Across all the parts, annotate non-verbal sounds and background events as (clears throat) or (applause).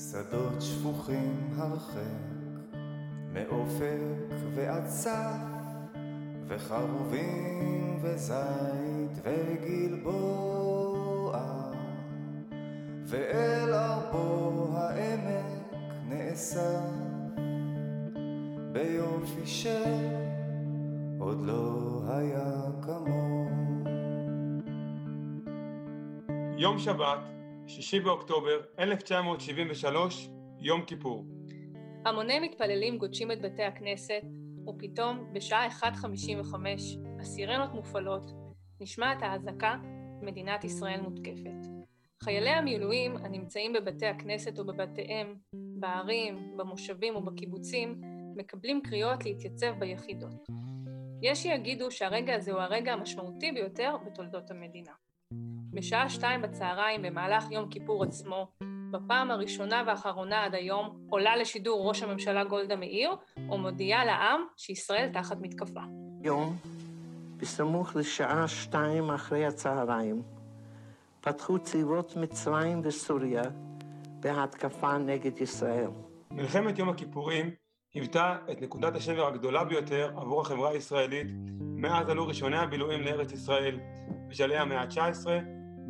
שדות שפוכים הרחק, מאופק ועד סף, וחרובים וזית וגלבוע, ואל ארבו העמק נאסף, ביופי שעוד לא היה כמוהו. יום שבת, 6 באוקטובר 1973, יום כיפור. המוני מתפללים גודשים את בתי הכנסת, ופתאום, בשעה 1.55, הסירנות מופעלות, נשמעת האזעקה, מדינת ישראל מותקפת. חיילי המילואים הנמצאים בבתי הכנסת ובבתיהם, בערים, במושבים ובקיבוצים, מקבלים קריאות להתייצב ביחידות. יש שיגידו שהרגע הזה הוא הרגע המשמעותי ביותר בתולדות המדינה. בשעה שתיים בצהריים, במהלך יום כיפור עצמו, בפעם הראשונה והאחרונה עד היום, עולה לשידור ראש הממשלה גולדה מאיר, ומודיעה לעם שישראל תחת מתקפה. יום, בסמוך לשעה שתיים אחרי הצהריים, פתחו צבאות מצרים וסוריה בהתקפה נגד ישראל. מלחמת יום הכיפורים היוותה את נקודת השבר הגדולה ביותר עבור החברה הישראלית מאז עלו ראשוני הבילויים לארץ ישראל בשלהי המאה ה-19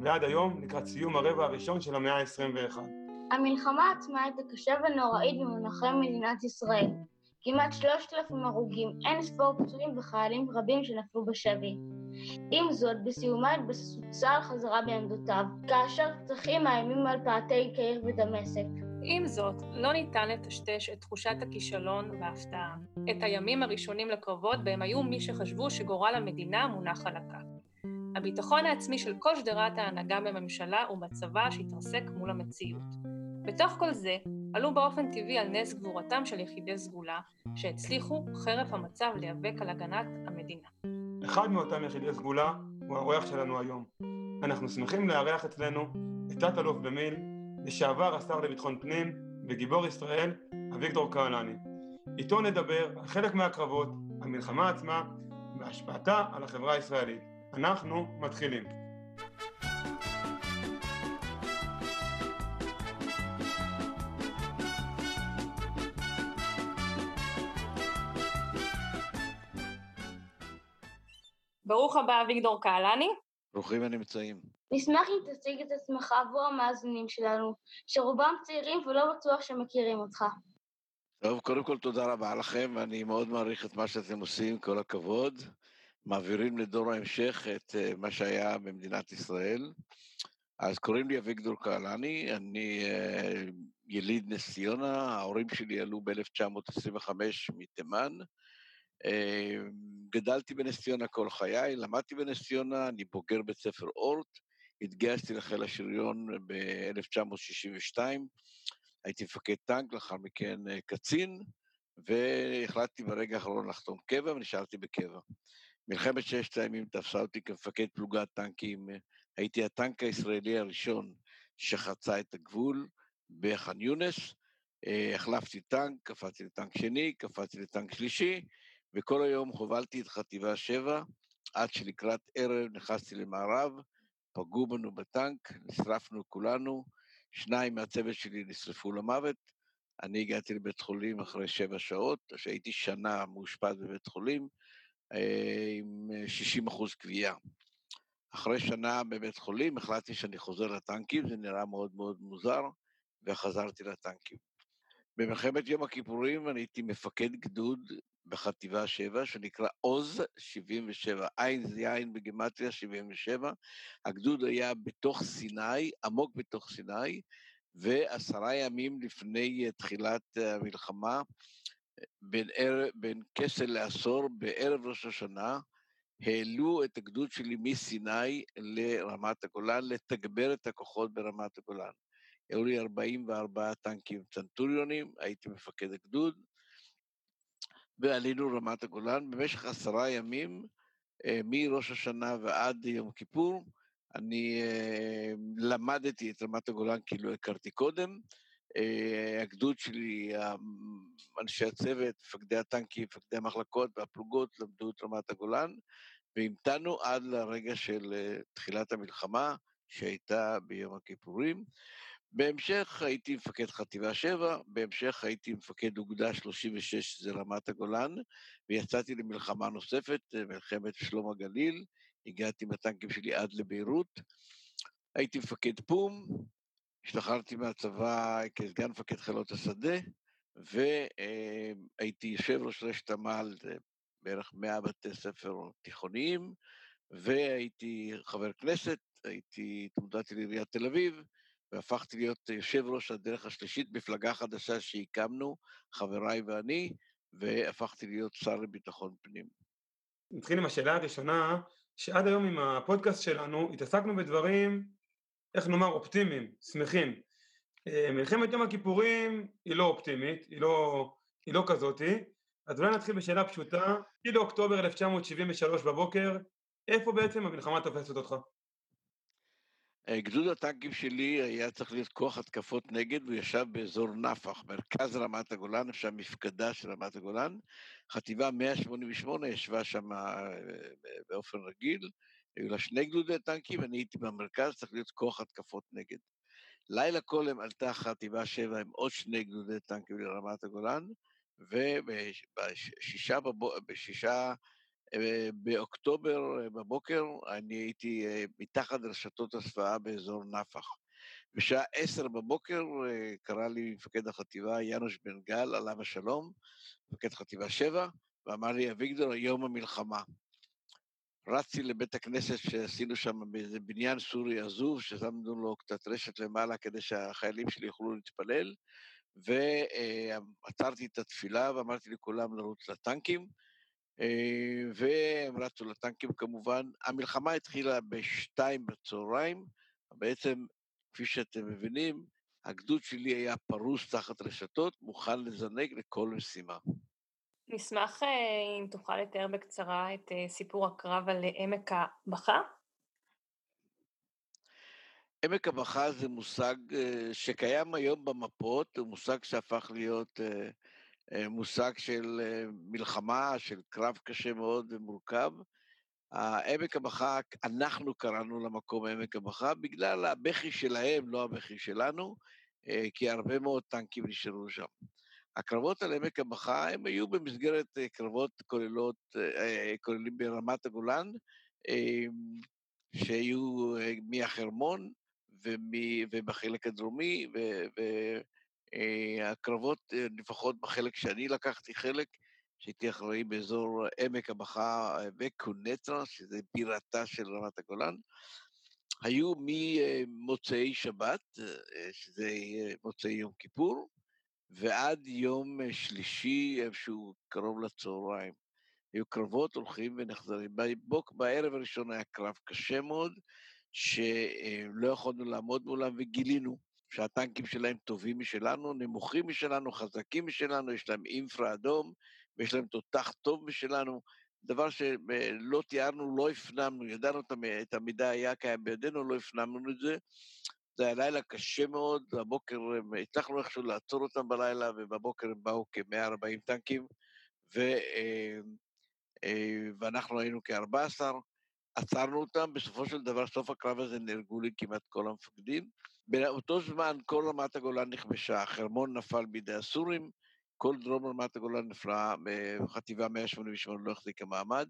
ועד היום לקראת סיום הרבע הראשון של המאה ה-21. המלחמה עצמה הייתה קשה ונוראית במונחי מדינת ישראל. כמעט שלושת אלפים הרוגים, אין ספור פצועים וחיילים רבים שנפלו בשבי. עם זאת, בסיומה התבססו צה"ל חזרה בעמדותיו, כאשר פצחים מאיימים על פאתי קהיר ודמשק. עם זאת, לא ניתן לטשטש את תחושת הכישלון וההפתעה. את הימים הראשונים לקרבות בהם היו מי שחשבו שגורל המדינה מונח על הכף. הביטחון העצמי של כל שדרת ההנהגה בממשלה ובצבא שהתרסק מול המציאות. בתוך כל זה, עלו באופן טבעי על נס גבורתם של יחידי סגולה, שהצליחו חרף המצב להיאבק על הגנת המדינה. אחד מאותם יחידי סגולה הוא האורח שלנו היום. אנחנו שמחים לארח אצלנו את תת-אלוף במיל', לשעבר השר לביטחון פנים וגיבור ישראל, אביגדור קהלני. איתו נדבר על חלק מהקרבות, המלחמה עצמה והשפעתה על החברה הישראלית. אנחנו מתחילים. ברוך הבא, אביגדור קהלני. ברוכים הנמצאים. נשמח אם תציג את עצמך עבור המאזינים שלנו, שרובם צעירים ולא בטוח שמכירים אותך. טוב, קודם כל תודה רבה לכם, ואני מאוד מעריך את מה שאתם עושים, כל הכבוד. מעבירים לדור ההמשך את uh, מה שהיה במדינת ישראל. אז קוראים לי אביגדור קהלני, אני uh, יליד נס ציונה, ההורים שלי עלו ב-1925 מתימן. Uh, גדלתי בנס ציונה כל חיי, למדתי בנס ציונה, אני בוגר בית ספר אורט, התגייסתי לחיל השריון ב-1962, הייתי מפקד טנק, לאחר מכן קצין, והחלטתי ברגע האחרון לחתום קבע ונשארתי בקבע. מלחמת ששת הימים תפסה אותי כמפקד פלוגת טנקים, הייתי הטנק הישראלי הראשון שחצה את הגבול בח'אן יונס, החלפתי טנק, קפצתי לטנק שני, קפצתי לטנק שלישי, וכל היום הובלתי את חטיבה 7, עד שלקראת ערב נכנסתי למערב, פגעו בנו בטנק, נשרפנו כולנו, שניים מהצוות שלי נשרפו למוות, אני הגעתי לבית חולים אחרי שבע שעות, שהייתי שנה מאושפז בבית חולים, עם 60 אחוז קביעה. אחרי שנה בבית חולים החלטתי שאני חוזר לטנקים, זה נראה מאוד מאוד מוזר, וחזרתי לטנקים. במלחמת יום הכיפורים אני הייתי מפקד גדוד בחטיבה 7, שנקרא עוז 77, עין זה עין בגימטריה 77. הגדוד היה בתוך סיני, עמוק בתוך סיני, ועשרה ימים לפני תחילת המלחמה, בין, בין כסל לעשור, בערב ראש השנה, העלו את הגדוד שלי מסיני לרמת הגולן, לתגבר את הכוחות ברמת הגולן. היו לי 44 טנקים צנטוריונים, הייתי מפקד הגדוד, ועלינו רמת הגולן. במשך עשרה ימים, מראש השנה ועד יום כיפור, אני למדתי את רמת הגולן כאילו הכרתי קודם. הגדוד שלי, אנשי הצוות, מפקדי הטנקים, מפקדי המחלקות והפלוגות למדו את רמת הגולן, והמתנו עד לרגע של תחילת המלחמה, שהייתה ביום הכיפורים. בהמשך הייתי מפקד חטיבה 7, בהמשך הייתי מפקד אוגדה 36, שזה רמת הגולן, ויצאתי למלחמה נוספת, מלחמת שלום הגליל, הגעתי עם הטנקים שלי עד לביירות. הייתי מפקד פום, השתחררתי מהצבא כסגן מפקד חילות השדה, והייתי יושב ראש רשת עמל, בערך 100 בתי ספר תיכוניים, והייתי חבר כנסת, הייתי, התמודדתי לעיריית תל אביב, והפכתי להיות יושב ראש הדרך השלישית, מפלגה חדשה שהקמנו, חבריי ואני, והפכתי להיות שר לביטחון פנים. נתחיל עם השאלה הראשונה, שעד היום עם הפודקאסט שלנו התעסקנו בדברים, איך נאמר, אופטימיים, שמחים. אה, מלחמת יום הכיפורים היא לא אופטימית, היא לא, היא לא כזאתי, אז אולי נתחיל בשאלה פשוטה, כאילו אוקטובר 1973 בבוקר, איפה בעצם המלחמה תופסת אותך? אה, גדוד הטנקים שלי היה צריך להיות כוח התקפות נגד, והוא ישב באזור נפח, מרכז רמת הגולן, עכשיו מפקדה של רמת הגולן. חטיבה 188 ישבה שם אה, באופן רגיל, היו לה שני גדודי טנקים, אני הייתי במרכז, צריך להיות כוח התקפות נגד. לילה קודם עלתה חטיבה 7 עם עוד שני גדודי טנקים לרמת הגולן, ובשישה בבו... בשישה אה, באוקטובר אה, בבוקר אני הייתי אה, מתחת לרשתות הסוואה באזור נפח. בשעה עשר בבוקר קרא לי מפקד החטיבה יאנוש בן גל, עליו השלום, מפקד חטיבה שבע, ואמר לי, אביגדור, היום המלחמה. רצתי לבית הכנסת שעשינו שם באיזה בניין סורי עזוב, ששמנו לו קצת רשת למעלה כדי שהחיילים שלי יוכלו להתפלל, ועצרתי את התפילה ואמרתי לכולם לרוץ לטנקים, אה, והם רצו לטנקים כמובן. המלחמה התחילה בשתיים בצהריים, בעצם, כפי שאתם מבינים, הגדוד שלי היה פרוס תחת רשתות, מוכן לזנק לכל משימה. נשמח אה, אם תוכל לתאר בקצרה את אה, סיפור הקרב על עמק הבכה. עמק הבכה זה מושג שקיים היום במפות, הוא מושג שהפך להיות אה, מושג של אה, מלחמה, של קרב קשה מאוד ומורכב. עמק הבכה, אנחנו קראנו למקום עמק הבכה בגלל הבכי שלהם, לא הבכי שלנו, אה, כי הרבה מאוד טנקים נשארו שם. הקרבות על עמק הבכה הם היו במסגרת קרבות כוללות, כוללים ברמת הגולן, שהיו מהחרמון ובחלק הדרומי, אה, הקרבות, אה, לפחות בחלק שאני לקחתי חלק, שהייתי אחראי באזור עמק אה, וקונטרה, שזה בירתה של רמת הגולן, היו ממוצאי שבת, שזה מוצאי יום כיפור, ועד יום שלישי, איפשהו קרוב לצהריים. היו קרבות הולכים ונחזרים. בבוק, בערב הראשון היה קרב קשה מאוד, שלא יכולנו לעמוד מולם וגילינו שהטנקים שלהם טובים משלנו, נמוכים משלנו, חזקים משלנו, יש להם אינפרה אדום, ויש להם תותח טוב משלנו, דבר שלא תיארנו, לא הפנמנו, ידענו את המידע היה קיים בידינו, לא הפנמנו את זה. זה היה לילה קשה מאוד, בבוקר הצלחנו איכשהו לעצור אותם בלילה, ובבוקר הם באו כ-140 טנקים, ו, אה, אה, ואנחנו היינו כ-14. עצרנו אותם, בסופו של דבר, סוף הקרב הזה נהרגו לי כמעט כל המפקדים. באותו זמן כל רמת הגולן נכבשה, החרמון נפל בידי הסורים, כל דרום רמת הגולן נפלה, חטיבה 188 לא החזיקה מעמד.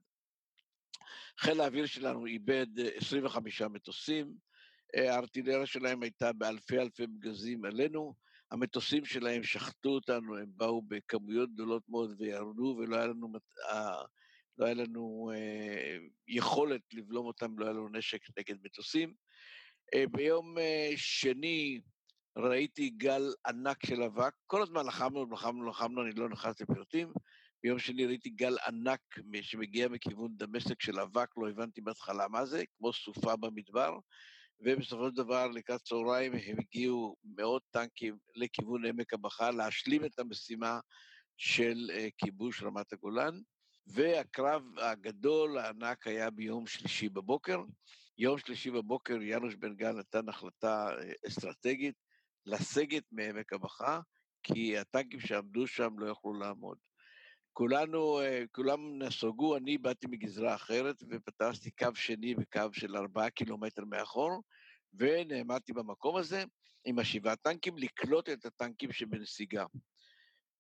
חיל האוויר שלנו איבד 25 מטוסים, הארטילריה שלהם הייתה באלפי אלפי פגזים עלינו, המטוסים שלהם שחטו אותנו, הם באו בכמויות גדולות מאוד וירדו, ולא היה לנו, לא היה לנו אה, יכולת לבלום אותם, לא היה לנו נשק נגד מטוסים. אה, ביום אה, שני ראיתי גל ענק של אבק, כל הזמן לחמנו, לחמנו, לחמנו, אני לא נכנס לפרטים. ביום שני ראיתי גל ענק שמגיע מכיוון דמשק של אבק, לא הבנתי בהתחלה מה זה, כמו סופה במדבר, ובסופו של דבר, לקראת צהריים, הם הגיעו מאות טנקים לכיוון עמק הבכה, להשלים את המשימה של uh, כיבוש רמת הגולן, והקרב הגדול, הענק, היה ביום שלישי בבוקר. יום שלישי בבוקר יאנוש בן גל נתן החלטה אה, אסטרטגית לסגת מעמק הבכה, כי הטנקים שעמדו שם לא יכלו לעמוד. כולנו, אה, כולם נסוגו, אני באתי מגזרה אחרת ופתחתי קו שני בקו של ארבעה קילומטר מאחור, ונעמדתי במקום הזה, עם השבעה טנקים, לקלוט את הטנקים שבנסיגה.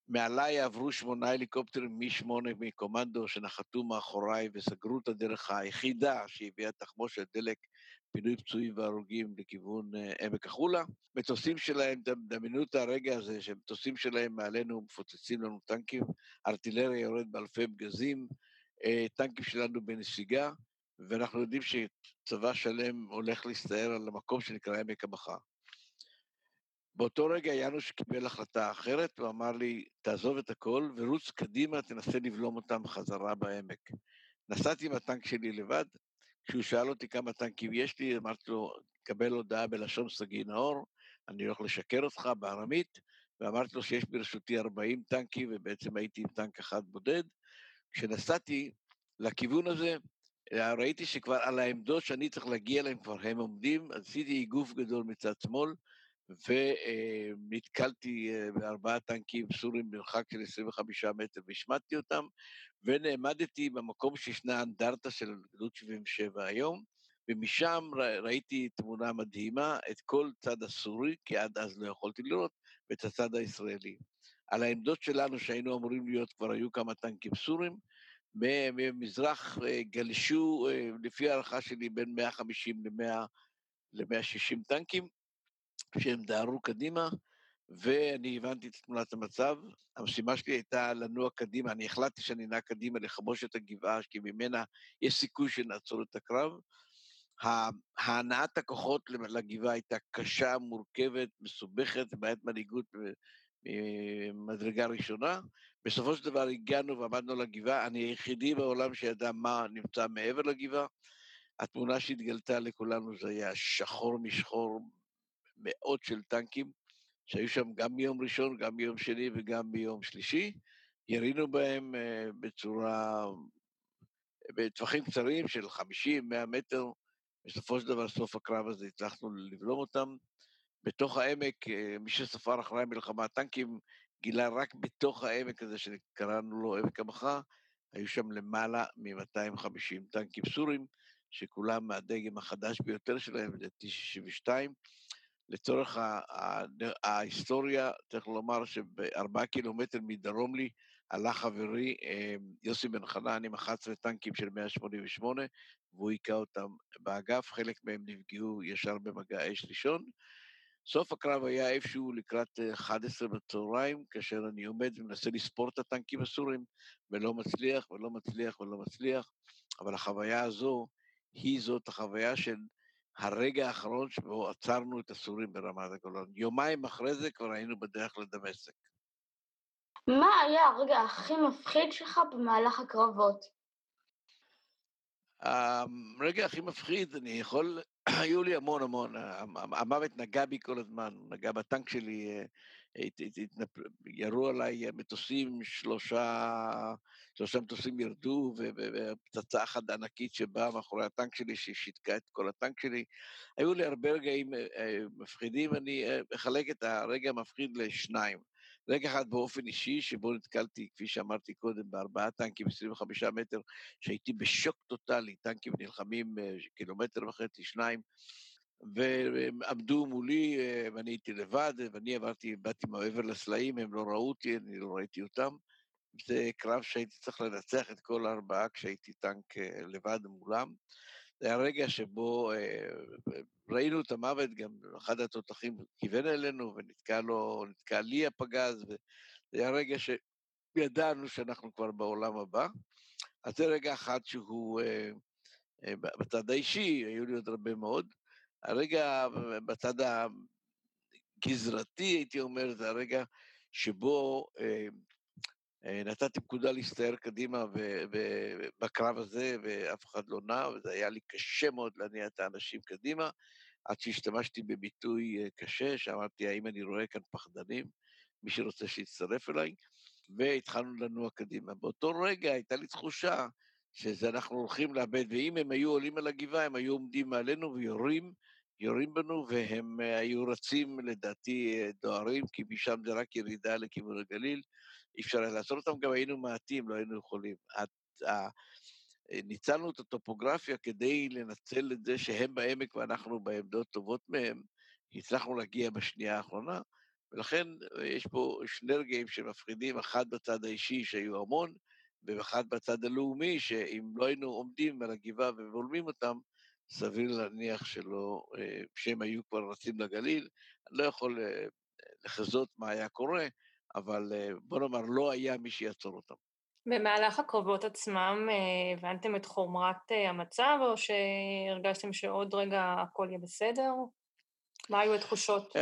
מעליי עברו שמונה הליקופטרים משמונה מקומנדו שנחתו מאחוריי וסגרו את הדרך היחידה שהביאה תחמושת דלק, פינוי פצועים והרוגים לכיוון אה, עמק החולה. מטוסים שלהם, דמיינו את הרגע הזה שמטוסים שלהם מעלינו מפוצצים לנו טנקים, ארטילריה יורד באלפי פגזים, אה, טנקים שלנו בנסיגה, ואנחנו יודעים שצבא שלם הולך להסתער על המקום שנקרא עמק המחר. באותו רגע יאנוש קיבל החלטה אחרת, הוא אמר לי, תעזוב את הכל ורוץ קדימה, תנסה לבלום אותם חזרה בעמק. נסעתי עם הטנק שלי לבד, כשהוא שאל אותי כמה טנקים יש לי, אמרתי לו, קבל הודעה בלשון סגי נאור, אני הולך לשקר אותך בארמית, ואמרתי לו שיש ברשותי 40 טנקים, ובעצם הייתי עם טנק אחד בודד. כשנסעתי לכיוון הזה, ראיתי שכבר על העמדות שאני צריך להגיע אליהן כבר הם עומדים, עשיתי איגוף גדול מצד שמאל, ונתקלתי אה, בארבעה טנקים סורים במרחק של 25 מטר והשמדתי אותם, ונעמדתי במקום שישנה אנדרטה של גדוד 77 היום, ומשם ראיתי תמונה מדהימה, את כל צד הסורי, כי עד אז לא יכולתי לראות, ואת הצד הישראלי. על העמדות שלנו שהיינו אמורים להיות, כבר היו כמה טנקים סורים, ממזרח אה, גלשו, אה, לפי הערכה שלי, בין 150 ל-160 טנקים, שהם דהרו קדימה, ואני הבנתי את תמונת המצב. המשימה שלי הייתה לנוע קדימה, אני החלטתי שאני אנע קדימה לכבוש את הגבעה, כי ממנה יש סיכוי שנעצור את הקרב. הנעת הכוחות לגבעה הייתה קשה, מורכבת, מסובכת, בעיית מנהיגות ממדרגה ראשונה. בסופו של דבר הגענו ועמדנו לגבעה, אני היחידי בעולם שידע מה נמצא מעבר לגבעה. התמונה שהתגלתה לכולנו זה היה שחור משחור, מאות של טנקים, שהיו שם גם ביום ראשון, גם ביום שני וגם ביום שלישי. ירינו בהם uh, בצורה, בטווחים קצרים של 50-100 מטר. בסופו של דבר, סוף הקרב הזה, הצלחנו לבלום אותם. בתוך העמק, uh, מי שספר אחרי המלחמה, הטנקים גילה רק בתוך העמק הזה, שקראנו לו עמק המחה, היו שם למעלה מ-250 טנקים סורים, שכולם מהדגם החדש ביותר שלהם, זה T-62. לצורך ההיסטוריה, צריך לומר שבארבעה קילומטר מדרום לי עלה חברי אה, יוסי בן חנן עם 11 טנקים של 188, והוא היכה אותם באגף, חלק מהם נפגעו ישר במגע אש ראשון. סוף הקרב היה איפשהו לקראת 11 אה, בצהריים, כאשר אני עומד ומנסה לספור את הטנקים הסורים, ולא מצליח ולא מצליח ולא מצליח, אבל החוויה הזו היא זאת החוויה של הרגע האחרון שבו עצרנו את הסורים ברמת הגולן. יומיים אחרי זה כבר היינו בדרך לדמשק. מה היה הרגע הכי מפחיד שלך במהלך הקרבות? הרגע הכי מפחיד, אני יכול, (clears throat) היו לי המון המון, המוות נגע בי כל הזמן, נגע בטנק שלי, אה, ירו עליי מטוסים, שלושה, שלושה מטוסים ירדו, ופצצה אחת ענקית שבאה מאחורי הטנק שלי, ששיתקה את כל הטנק שלי. היו לי הרבה רגעים אה, אה, מפחידים, אני אחלק את הרגע המפחיד לשניים. רגע אחד באופן אישי, שבו נתקלתי, כפי שאמרתי קודם, בארבעה טנקים, 25 מטר, שהייתי בשוק טוטאלי, טנקים נלחמים קילומטר וחצי, שניים, והם עמדו מולי, ואני הייתי לבד, ואני עברתי, באתי מעבר לסלעים, הם לא ראו אותי, אני לא ראיתי אותם. זה קרב שהייתי צריך לנצח את כל הארבעה כשהייתי טנק לבד מולם. זה היה רגע שבו אה, ראינו את המוות, גם אחד התותחים כיוון אלינו ונתקע לו, נתקע לי הפגז, וזה היה רגע שידענו שאנחנו כבר בעולם הבא. אז זה רגע אחד שהוא אה, אה, בצד האישי, היו לי עוד הרבה מאוד. הרגע בצד הגזרתי, הייתי אומר, זה הרגע שבו אה, נתתי פקודה להסתער קדימה בקרב הזה, ואף אחד לא נע, וזה היה לי קשה מאוד להניע את האנשים קדימה, עד שהשתמשתי בביטוי אה, קשה, שאמרתי, האם אני רואה כאן פחדנים? מי שרוצה שיצטרף אליי, והתחלנו לנוע קדימה. באותו רגע הייתה לי תחושה שזה אנחנו הולכים לאבד, ואם הם היו עולים על הגבעה, הם היו עומדים מעלינו ויורים, יורים בנו, והם אה, היו רצים, לדעתי, דוהרים, כי משם זה רק ירידה לכיוון הגליל. אי אפשר היה לעשות אותם, גם היינו מעטים, לא היינו יכולים. ניצלנו את הטופוגרפיה כדי לנצל את זה שהם בעמק ואנחנו בעמדות טובות מהם, הצלחנו להגיע בשנייה האחרונה, ולכן יש פה שני רגעים שמפחידים, אחד בצד האישי שהיו המון, ואחד בצד הלאומי, שאם לא היינו עומדים על הגבעה ובולמים אותם, סביר להניח שלא, אה, שהם היו כבר רצים לגליל. אני לא יכול אה, לחזות מה היה קורה, אבל אה, בוא נאמר, לא היה מי שיעצור אותם. במהלך הקרבות עצמם הבנתם את חומרת המצב, או שהרגשתם שעוד רגע הכל יהיה בסדר? מה היו התחושות?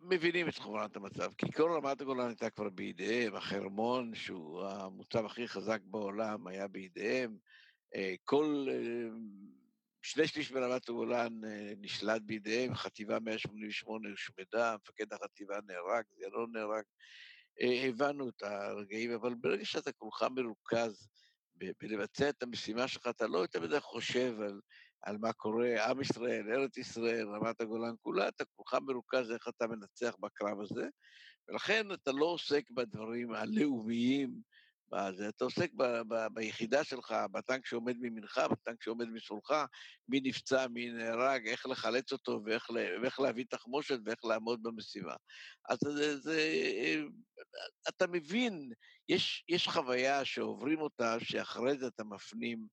מבינים את חומרת המצב, כי כל רמת הגולן הייתה כבר בידיהם, החרמון, שהוא המוצב הכי חזק בעולם, היה בידיהם, כל שני שליש מרמת הגולן אה, נשלט בידיהם, חטיבה 188 הושמדה, מפקד החטיבה נהרג, זה לא נהרג. אה, הבנו את הרגעים, אבל ברגע שאתה כולך מרוכז בלבצע את המשימה שלך, אתה לא יותר מדי חושב על, על מה קורה, עם ישראל, ארץ ישראל, רמת הגולן כולה, אתה כולך מרוכז איך אתה מנצח בקרב הזה, ולכן אתה לא עוסק בדברים הלאומיים, בזה. אתה עוסק ב, ב, ביחידה שלך, בטנק שעומד מימינך, בטנק שעומד משמאלך, מי נפצע, מי נהרג, איך לחלץ אותו ואיך, ואיך להביא תחמושת ואיך לעמוד במשימה. אז זה, זה, אתה מבין, יש, יש חוויה שעוברים אותה, שאחרי זה אתה מפנים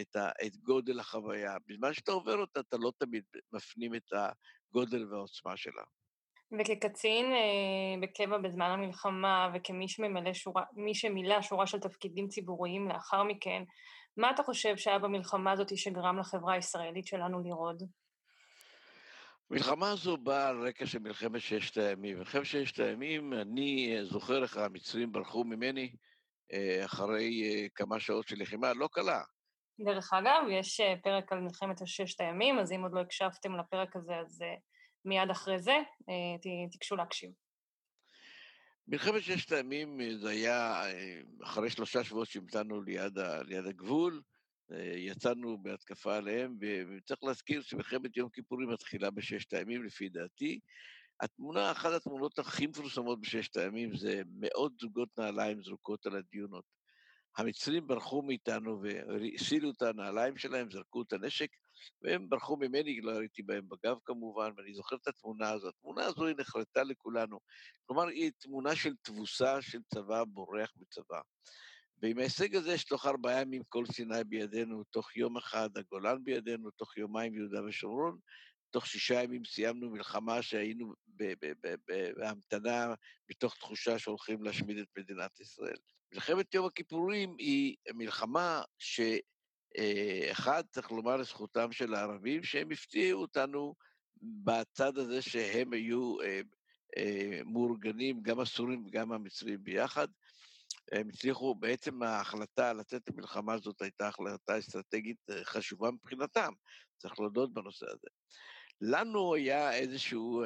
את, ה, את גודל החוויה. בזמן שאתה עובר אותה, אתה לא תמיד מפנים את הגודל והעוצמה שלה. וכקצין אה, בקבע בזמן המלחמה וכמי שממלא שורה, מי שמילא שורה של תפקידים ציבוריים לאחר מכן, מה אתה חושב שהיה במלחמה הזאת שגרם לחברה הישראלית שלנו לרעוד? המלחמה הזו באה על רקע של מלחמת ששת הימים. מלחמת ששת הימים, אני אה, זוכר איך המצרים ברחו ממני אה, אחרי כמה שעות של לחימה, לא קלה. דרך אגב, יש פרק על מלחמת ששת הימים, אז אם עוד לא הקשבתם לפרק הזה, אז מיד אחרי זה אה, תיגשו להקשיב. מלחמת ששת הימים אה, זה היה אה, אחרי שלושה שבועות שהמתנו ליד, ליד הגבול, יצאנו בהתקפה עליהם, וצריך להזכיר שמלחמת יום כיפורים מתחילה בששת הימים, לפי דעתי. התמונה, אחת התמונות הכי מפורסמות בששת הימים זה מאות זוגות נעליים זרוקות על הדיונות. המצרים ברחו מאיתנו והסילו את הנעליים שלהם, זרקו את הנשק, והם ברחו ממני, לא ראיתי בהם בגב כמובן, ואני זוכר את התמונה הזאת. התמונה הזו היא נחרטה לכולנו. כלומר, היא תמונה של תבוסה של צבא בורח בצבא. ועם ההישג הזה שתוך ארבעה ימים כל סיני בידינו, תוך יום אחד הגולן בידינו, תוך יומיים יהודה ושומרון, תוך שישה ימים סיימנו מלחמה שהיינו בהמתנה מתוך תחושה שהולכים להשמיד את מדינת ישראל. מלחמת יום הכיפורים היא מלחמה ש... אה, אחד, צריך לומר לזכותם של הערבים, שהם הפתיעו אותנו בצד הזה שהם היו אה, אה, מאורגנים, גם הסורים וגם המצרים ביחד. הם הצליחו, בעצם ההחלטה לצאת למלחמה הזאת הייתה החלטה אסטרטגית חשובה מבחינתם, צריך להודות בנושא הזה. לנו היה איזשהו,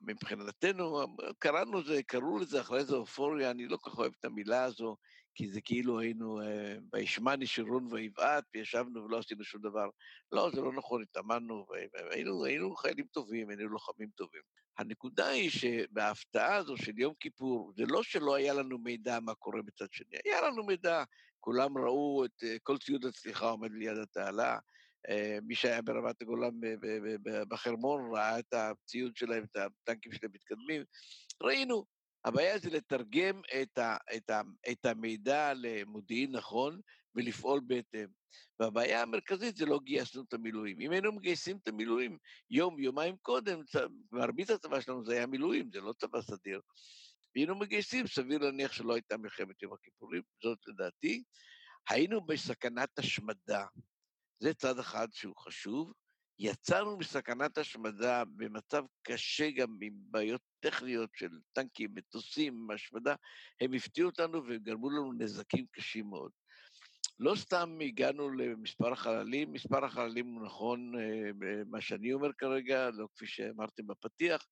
מבחינתנו, קראנו לזה, קראו לזה אחרי זה אופוריה, אני לא כל כך אוהב את המילה הזו, כי זה כאילו היינו אה, וישמעני שרון ויבעט, וישבנו ולא עשינו שום דבר. לא, זה לא נכון, התאמנו, והיינו היינו חיילים טובים, היינו לוחמים טובים. הנקודה היא שבהפתעה הזו של יום כיפור, זה לא שלא היה לנו מידע מה קורה בצד שני, היה לנו מידע, כולם ראו את אה, כל ציוד הצליחה עומד ליד התעלה, מי שהיה ברמת הגולן בחרמון ראה את הציוד שלהם, את הטנקים שלהם מתקדמים. ראינו, הבעיה זה לתרגם את, ה, את, ה, את המידע למודיעין נכון ולפעול בהתאם. והבעיה המרכזית זה לא גייסנו את המילואים. אם היינו מגייסים את המילואים יום, יומיים קודם, מרבית הצבא שלנו זה היה מילואים, זה לא צבא סדיר. היינו מגייסים, סביר להניח שלא הייתה מלחמת יום הכיפורים, זאת לדעתי. היינו בסכנת השמדה. זה צד אחד שהוא חשוב. יצאנו מסכנת השמדה במצב קשה גם עם בעיות טכניות של טנקים, מטוסים, השמדה, הם הפתיעו אותנו וגרמו לנו נזקים קשים מאוד. לא סתם הגענו למספר החללים, מספר החללים הוא נכון, אה, מה שאני אומר כרגע, לא כפי שאמרתם בפתיח,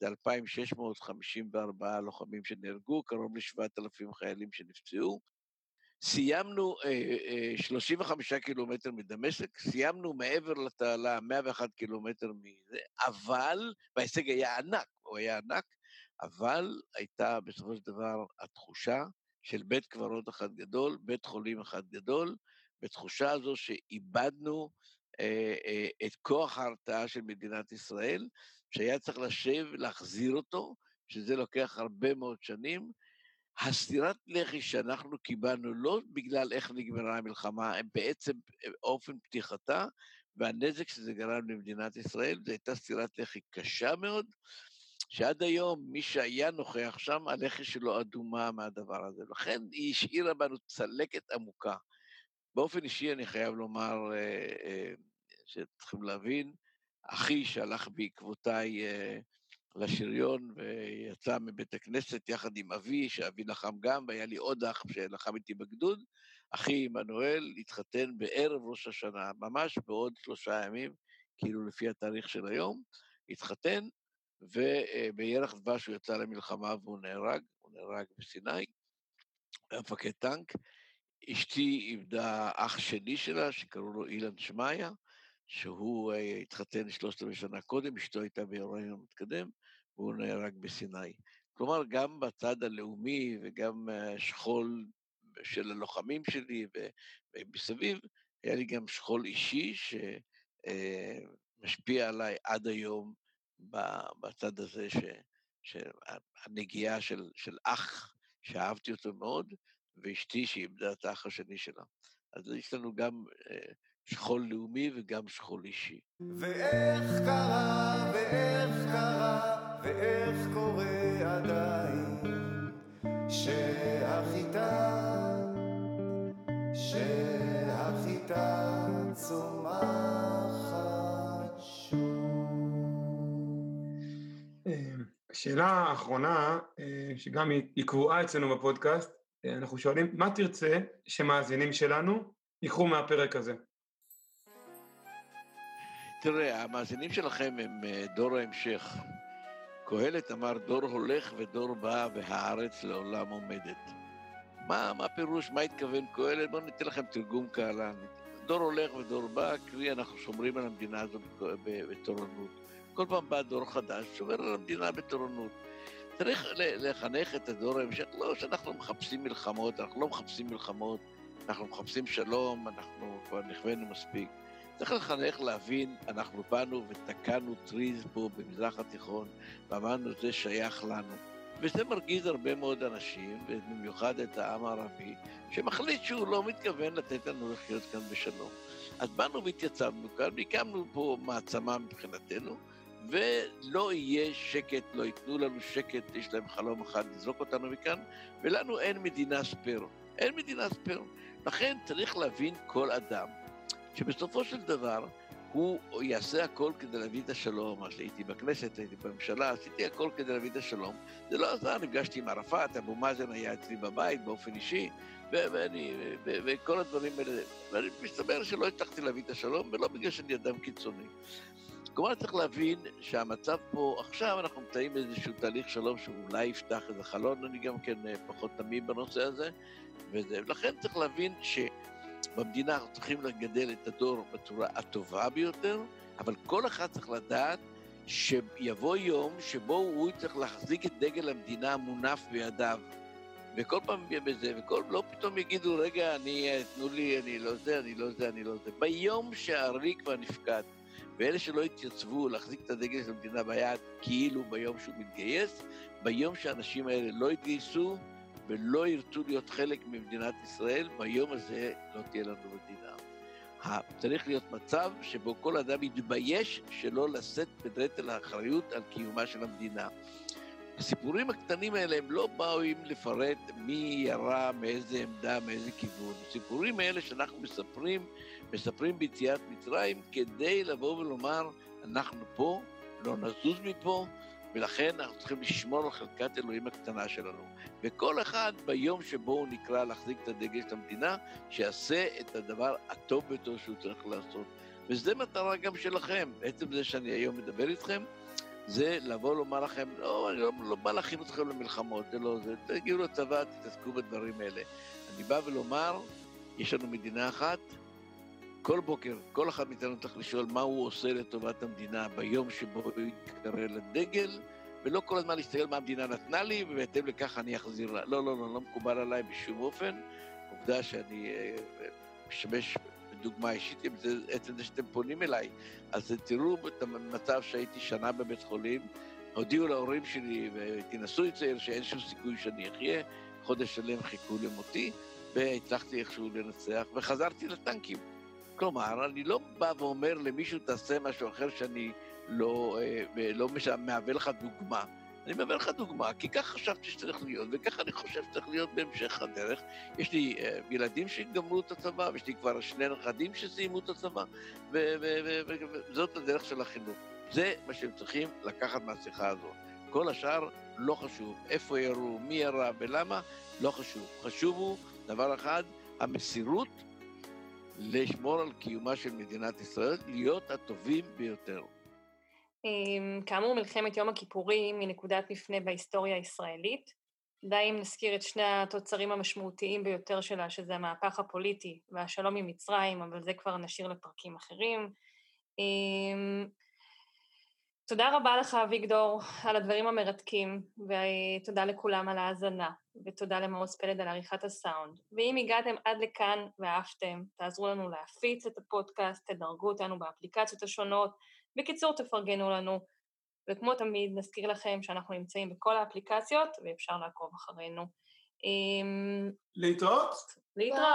זה 2,654 לוחמים שנהרגו, קרוב ל-7,000 חיילים שנפצעו. סיימנו אה, אה, 35 קילומטר מדמשק, סיימנו מעבר לתעלה 101 קילומטר מזה, אבל, וההישג היה ענק, הוא היה ענק, אבל הייתה בסופו של דבר התחושה של בית קברות אחד גדול, בית חולים אחד גדול, בתחושה הזו שאיבדנו אה, אה, את כוח ההרתעה של מדינת ישראל, שהיה צריך לשב ולהחזיר אותו, שזה לוקח הרבה מאוד שנים. הסטירת לחי שאנחנו קיבלנו לא בגלל איך נגמרה המלחמה, הם בעצם אופן פתיחתה והנזק שזה גרם למדינת ישראל, זו הייתה סטירת לחי קשה מאוד, שעד היום מי שהיה נוכח שם, הלחי שלו אדומה מהדבר הזה. לכן היא השאירה בנו צלקת עמוקה. באופן אישי אני חייב לומר, אה, אה, שצריכים להבין, אחי שהלך בעקבותיי אה, לשריון ויצא מבית הכנסת יחד עם אבי, שאבי לחם גם, והיה לי עוד אח שלחם איתי בגדוד, אחי עמנואל התחתן בערב ראש השנה, ממש בעוד שלושה ימים, כאילו לפי התאריך של היום, התחתן, ובירח דבש הוא יצא למלחמה והוא נהרג, הוא נהרג בסיני, היה מפקד טנק. אשתי איבדה אח שני שלה, שקראו לו אילן שמעיה, שהוא אה, התחתן שלושת רבעי שנה קודם, אשתו הייתה בהיריון מתקדם, והוא נהרג בסיני. כלומר, גם בצד הלאומי וגם אה, שכול של הלוחמים שלי ומסביב, היה לי גם שכול אישי שמשפיע אה, עליי עד היום בצד הזה, שהנגיעה של, של אח, שאהבתי אותו מאוד, ואשתי שאיבדה את האח השני שלה. אז יש לנו גם אה, שכול לאומי וגם שכול אישי. ואיך קרה, ואיך קרה, ואיך קורה עדיין, שהחיטה, שהחיטה צומחת שוב. אה, שאלה האחרונה, אה, שגם היא קבועה אצלנו בפודקאסט, אנחנו שואלים, מה תרצה שמאזינים שלנו ייקחו מהפרק הזה? תראה, המאזינים שלכם הם אה, דור ההמשך. קהלת אמר, דור הולך ודור בא והארץ לעולם עומדת. מה, מה פירוש, מה התכוון קהלת? בואו ניתן לכם תרגום קהלן. דור הולך ודור בא, קרי אנחנו שומרים על המדינה הזו בתורנות. כל פעם בא דור חדש, שומר על המדינה בתורנות. צריך לחנך את הדור ההמשך, לא שאנחנו מחפשים מלחמות, אנחנו לא מחפשים מלחמות, אנחנו מחפשים שלום, אנחנו כבר נכווינו מספיק. צריך לחנך להבין, אנחנו באנו ותקענו טריז פה במזרח התיכון, ואמרנו, זה שייך לנו. וזה מרגיז הרבה מאוד אנשים, ובמיוחד את העם הערבי, שמחליט שהוא לא מתכוון לתת לנו לחיות כאן בשלום. אז באנו והתייצבנו כאן, והקמנו פה מעצמה מבחינתנו, ולא יהיה שקט, לא ייתנו לנו שקט, יש להם חלום אחד לזרוק אותנו מכאן, ולנו אין מדינה spare. אין מדינה spare. לכן צריך להבין כל אדם, שבסופו של דבר הוא יעשה הכל כדי להביא את השלום. אז הייתי בכנסת, הייתי בממשלה, עשיתי הכל כדי להביא את השלום. זה לא עזר, נפגשתי עם ערפאת, אבו מאזן היה אצלי בבית באופן אישי, ואני, וכל הדברים האלה. ואני מסתבר שלא הצלחתי להביא את השלום, ולא בגלל שאני אדם קיצוני. כלומר, צריך להבין שהמצב פה, עכשיו אנחנו נמצאים באיזשהו תהליך שלום שאולי יפתח איזה חלון, אני גם כן אה, פחות תמים בנושא הזה, וזה, ולכן צריך להבין שבמדינה אנחנו צריכים לגדל את הדור בצורה הטובה ביותר, אבל כל אחד צריך לדעת שיבוא יום שבו הוא צריך להחזיק את דגל המדינה המונף בידיו. וכל פעם יהיה בזה, וכל, לא פתאום יגידו, רגע, אני, תנו לי, אני לא זה, אני לא זה, אני לא זה. ביום שהארי כבר נפקד, ואלה שלא התייצבו להחזיק את הדגל של המדינה ביד כאילו ביום שהוא מתגייס, ביום שהאנשים האלה לא יתגייסו ולא ירצו להיות חלק ממדינת ישראל, ביום הזה לא תהיה לנו מדינה. צריך להיות מצב שבו כל אדם יתבייש שלא לשאת בנטל האחריות על קיומה של המדינה. הסיפורים הקטנים האלה הם לא באים לפרט מי ירה, מאיזה עמדה, מאיזה כיוון. הסיפורים האלה שאנחנו מספרים, מספרים ביציאת מצרים כדי לבוא ולומר, אנחנו פה, לא נזוז מפה, ולכן אנחנו צריכים לשמור על חלקת אלוהים הקטנה שלנו. וכל אחד ביום שבו הוא נקרא להחזיק את הדגל של המדינה, שיעשה את הדבר הטוב ביותר שהוא צריך לעשות. וזו מטרה גם שלכם. בעצם זה שאני היום מדבר איתכם, זה לבוא לומר לכם, לא, אני לא, לא בא להכין אתכם למלחמות, זה לא זה, תגיעו לצבא, תתעסקו בדברים האלה. אני בא ולומר, יש לנו מדינה אחת, כל בוקר, כל אחד מאיתנו צריך לשאול מה הוא עושה לטובת המדינה ביום שבו הוא יקרא לדגל, ולא כל הזמן להסתכל מה המדינה נתנה לי, ובהתאם לכך אני אחזיר לה. לא, לא, לא, לא מקובל עליי בשום אופן. עובדה שאני אה, משמש דוגמה אישית עם זה, עצם זה שאתם פונים אליי. אז תראו את המצב שהייתי שנה בבית חולים, הודיעו להורים שלי, ותנסו לצייר שאין שום סיכוי שאני אחיה, חודש שלם חיכו למותי, והצלחתי איכשהו לנצח, וחזרתי לטנקים. כלומר, אני לא בא ואומר למישהו, תעשה משהו אחר שאני לא, לא מהווה לך דוגמה. אני מביא לך דוגמה, כי כך חשבתי שצריך להיות, וככה אני חושב שצריך להיות בהמשך הדרך. יש לי uh, ילדים שגמרו את הצבא, ויש לי כבר שני נכדים שסיימו את הצבא, וזאת הדרך של החינוך. זה מה שהם צריכים לקחת מהשיחה הזאת. כל השאר לא חשוב. איפה ירו, מי ירה ולמה, לא חשוב. חשוב הוא, דבר אחד, המסירות לשמור על קיומה של מדינת ישראל, להיות הטובים ביותר. אמ, כאמור, מלחמת יום הכיפורים היא נקודת מפנה בהיסטוריה הישראלית. די אם נזכיר את שני התוצרים המשמעותיים ביותר שלה, שזה המהפך הפוליטי והשלום עם מצרים, אבל זה כבר נשאיר לפרקים אחרים. אמ, תודה רבה לך, אביגדור, על הדברים המרתקים, ותודה לכולם על ההאזנה, ותודה למעוז פלד על עריכת הסאונד. ואם הגעתם עד לכאן ואהבתם, תעזרו לנו להפיץ את הפודקאסט, תדרגו אותנו באפליקציות השונות, בקיצור, תפרגנו לנו, וכמו תמיד, נזכיר לכם שאנחנו נמצאים בכל האפליקציות ואפשר לעקוב אחרינו. להתראות. להתראות.